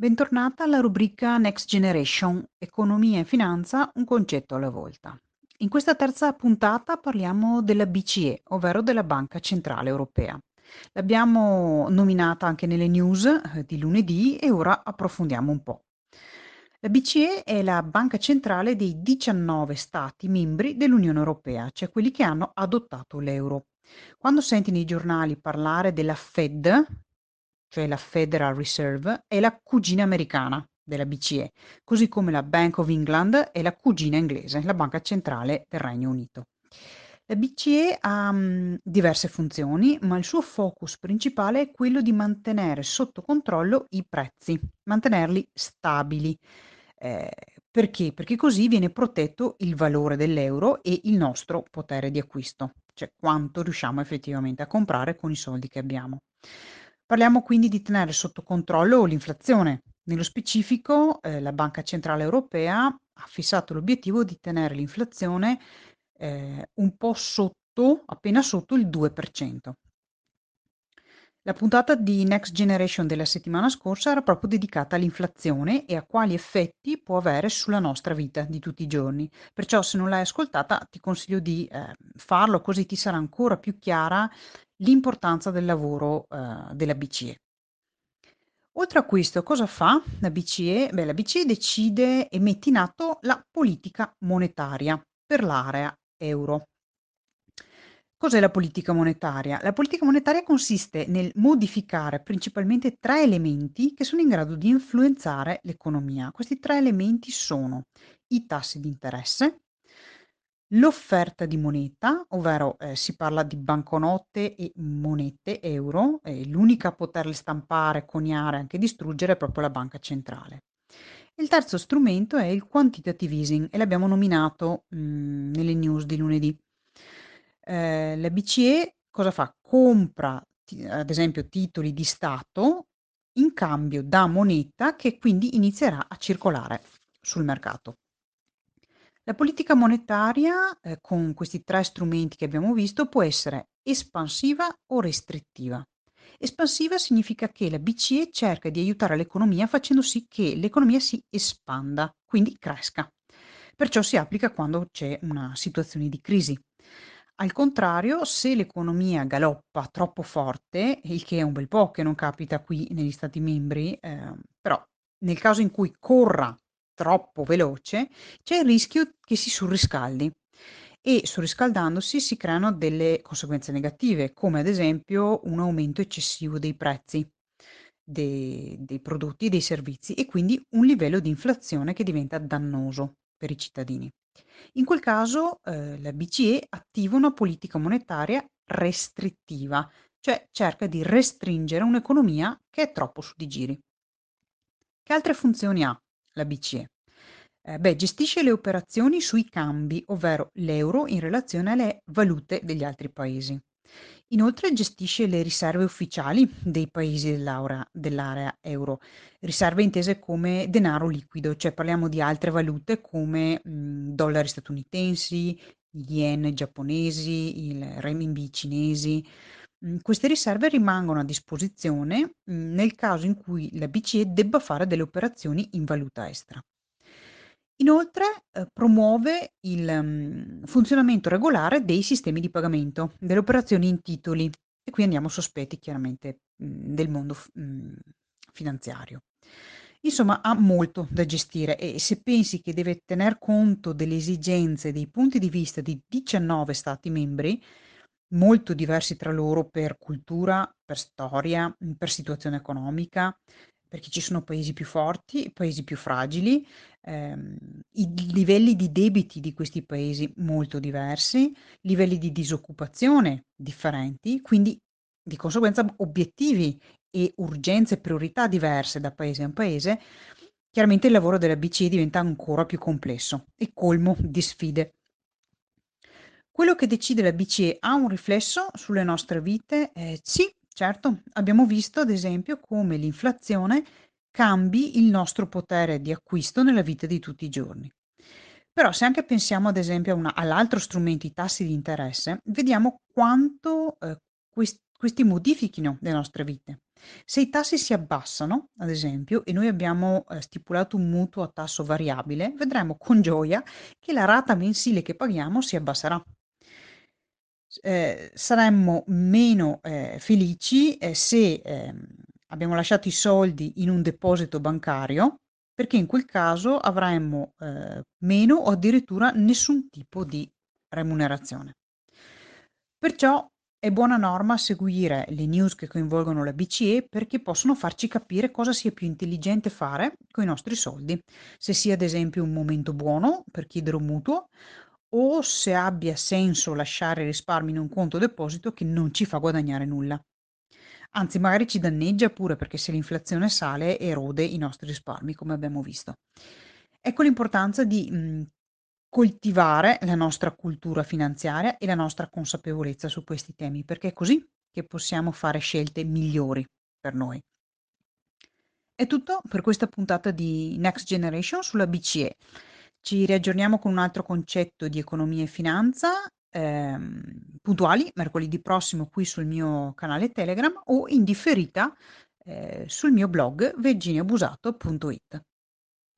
Bentornata alla rubrica Next Generation, Economia e finanza, un concetto alla volta. In questa terza puntata parliamo della BCE, ovvero della Banca Centrale Europea. L'abbiamo nominata anche nelle news eh, di lunedì e ora approfondiamo un po'. La BCE è la banca centrale dei 19 Stati membri dell'Unione Europea, cioè quelli che hanno adottato l'euro. Quando senti nei giornali parlare della Fed, cioè la Federal Reserve, è la cugina americana della BCE, così come la Bank of England è la cugina inglese, la banca centrale del Regno Unito. La BCE ha mh, diverse funzioni, ma il suo focus principale è quello di mantenere sotto controllo i prezzi, mantenerli stabili. Eh, perché? Perché così viene protetto il valore dell'euro e il nostro potere di acquisto, cioè quanto riusciamo effettivamente a comprare con i soldi che abbiamo. Parliamo quindi di tenere sotto controllo l'inflazione. Nello specifico, eh, la Banca Centrale Europea ha fissato l'obiettivo di tenere l'inflazione eh, un po' sotto, appena sotto il 2%. La puntata di Next Generation della settimana scorsa era proprio dedicata all'inflazione e a quali effetti può avere sulla nostra vita di tutti i giorni. Perciò se non l'hai ascoltata ti consiglio di eh, farlo così ti sarà ancora più chiara l'importanza del lavoro eh, della BCE. Oltre a questo, cosa fa la BCE? Beh, la BCE decide e mette in atto la politica monetaria per l'area euro. Cos'è la politica monetaria? La politica monetaria consiste nel modificare principalmente tre elementi che sono in grado di influenzare l'economia. Questi tre elementi sono i tassi di interesse, L'offerta di moneta, ovvero eh, si parla di banconote e monete euro, e l'unica a poterle stampare, coniare e anche distruggere è proprio la banca centrale. Il terzo strumento è il quantitative easing e l'abbiamo nominato mh, mm, nelle news di lunedì. Eh, la BCE cosa fa? Compra t- ad esempio titoli di Stato in cambio da moneta che quindi inizierà a circolare sul mercato. La politica monetaria, eh, con questi tre strumenti che abbiamo visto, può essere espansiva o restrittiva. Espansiva significa che la BCE cerca di aiutare l'economia facendo sì che l'economia si espanda, quindi cresca. Perciò si applica quando c'è una situazione di crisi. Al contrario, se l'economia galoppa troppo forte, il che è un bel po' che non capita qui negli Stati membri, eh, però nel caso in cui corra troppo veloce, c'è il rischio che si surriscaldi e surriscaldandosi si creano delle conseguenze negative, come ad esempio un aumento eccessivo dei prezzi dei, dei prodotti e dei servizi e quindi un livello di inflazione che diventa dannoso per i cittadini. In quel caso eh, la BCE attiva una politica monetaria restrittiva, cioè cerca di restringere un'economia che è troppo su di giri. Che altre funzioni ha? La BCE? Eh, beh, gestisce le operazioni sui cambi, ovvero l'euro in relazione alle valute degli altri paesi. Inoltre gestisce le riserve ufficiali dei paesi dell'area, euro, riserve intese come denaro liquido, cioè parliamo di altre valute come mh, dollari statunitensi, yen giapponesi, il renminbi cinesi. Mh, queste riserve rimangono a disposizione mh, nel caso in cui la BCE debba fare delle operazioni in valuta estera. Inoltre, ehm, promuove il, mhmm, funzionamento regolare dei sistemi di pagamento, delle operazioni in titoli e qui andiamo sospetti chiaramente, mhmm, del mondo mhmm, finanziario. Insomma, ha molto da gestire e se pensi che deve tener conto delle esigenze, dei punti di vista di 19 stati membri, molto diversi tra loro per cultura, per storia, per situazione economica, perché ci sono paesi più forti, paesi più fragili, ehm, i livelli di debiti di questi paesi molto diversi, livelli di disoccupazione differenti, quindi di conseguenza obiettivi e urgenze e priorità diverse da paese a paese, chiaramente il lavoro della BCE diventa ancora più complesso e colmo di sfide. Quello che decide la BCE ha un riflesso sulle nostre vite? Eh, sì, Certo, abbiamo visto ad esempio come l'inflazione cambi il nostro potere di acquisto nella vita di tutti i giorni. Però se anche pensiamo ad esempio a una all'altro strumento, i tassi di interesse, vediamo quanto, ehm, quest questi modifichino le nostre vite. Se i tassi si abbassano, ad esempio, e noi abbiamo eh, stipulato un mutuo a tasso variabile, vedremo con gioia che la rata mensile che paghiamo si abbasserà. Eh, saremmo meno eh, felici eh, se ehm, abbiamo lasciato i soldi in un deposito bancario, perché in quel caso avremmo eh, meno o addirittura nessun tipo di remunerazione. Perciò è buona norma seguire le news che coinvolgono la BCE perché possono farci capire cosa sia più intelligente fare con i nostri soldi, se sia ad esempio un momento buono per chiedere un mutuo o se abbia senso lasciare risparmi in un conto deposito che non ci fa guadagnare nulla. Anzi, magari ci danneggia pure perché se l'inflazione sale erode i nostri risparmi, come abbiamo visto. Ecco l'importanza di mh, coltivare la nostra cultura finanziaria e la nostra consapevolezza su questi temi, perché è così che possiamo fare scelte migliori per noi. È tutto per questa puntata di Next Generation sulla BCE. Ci riaggiorniamo con un altro concetto di economia e finanza ehm, puntuali mercoledì prossimo qui sul mio canale Telegram o in differita eh, sul mio blog virginiabusato.it.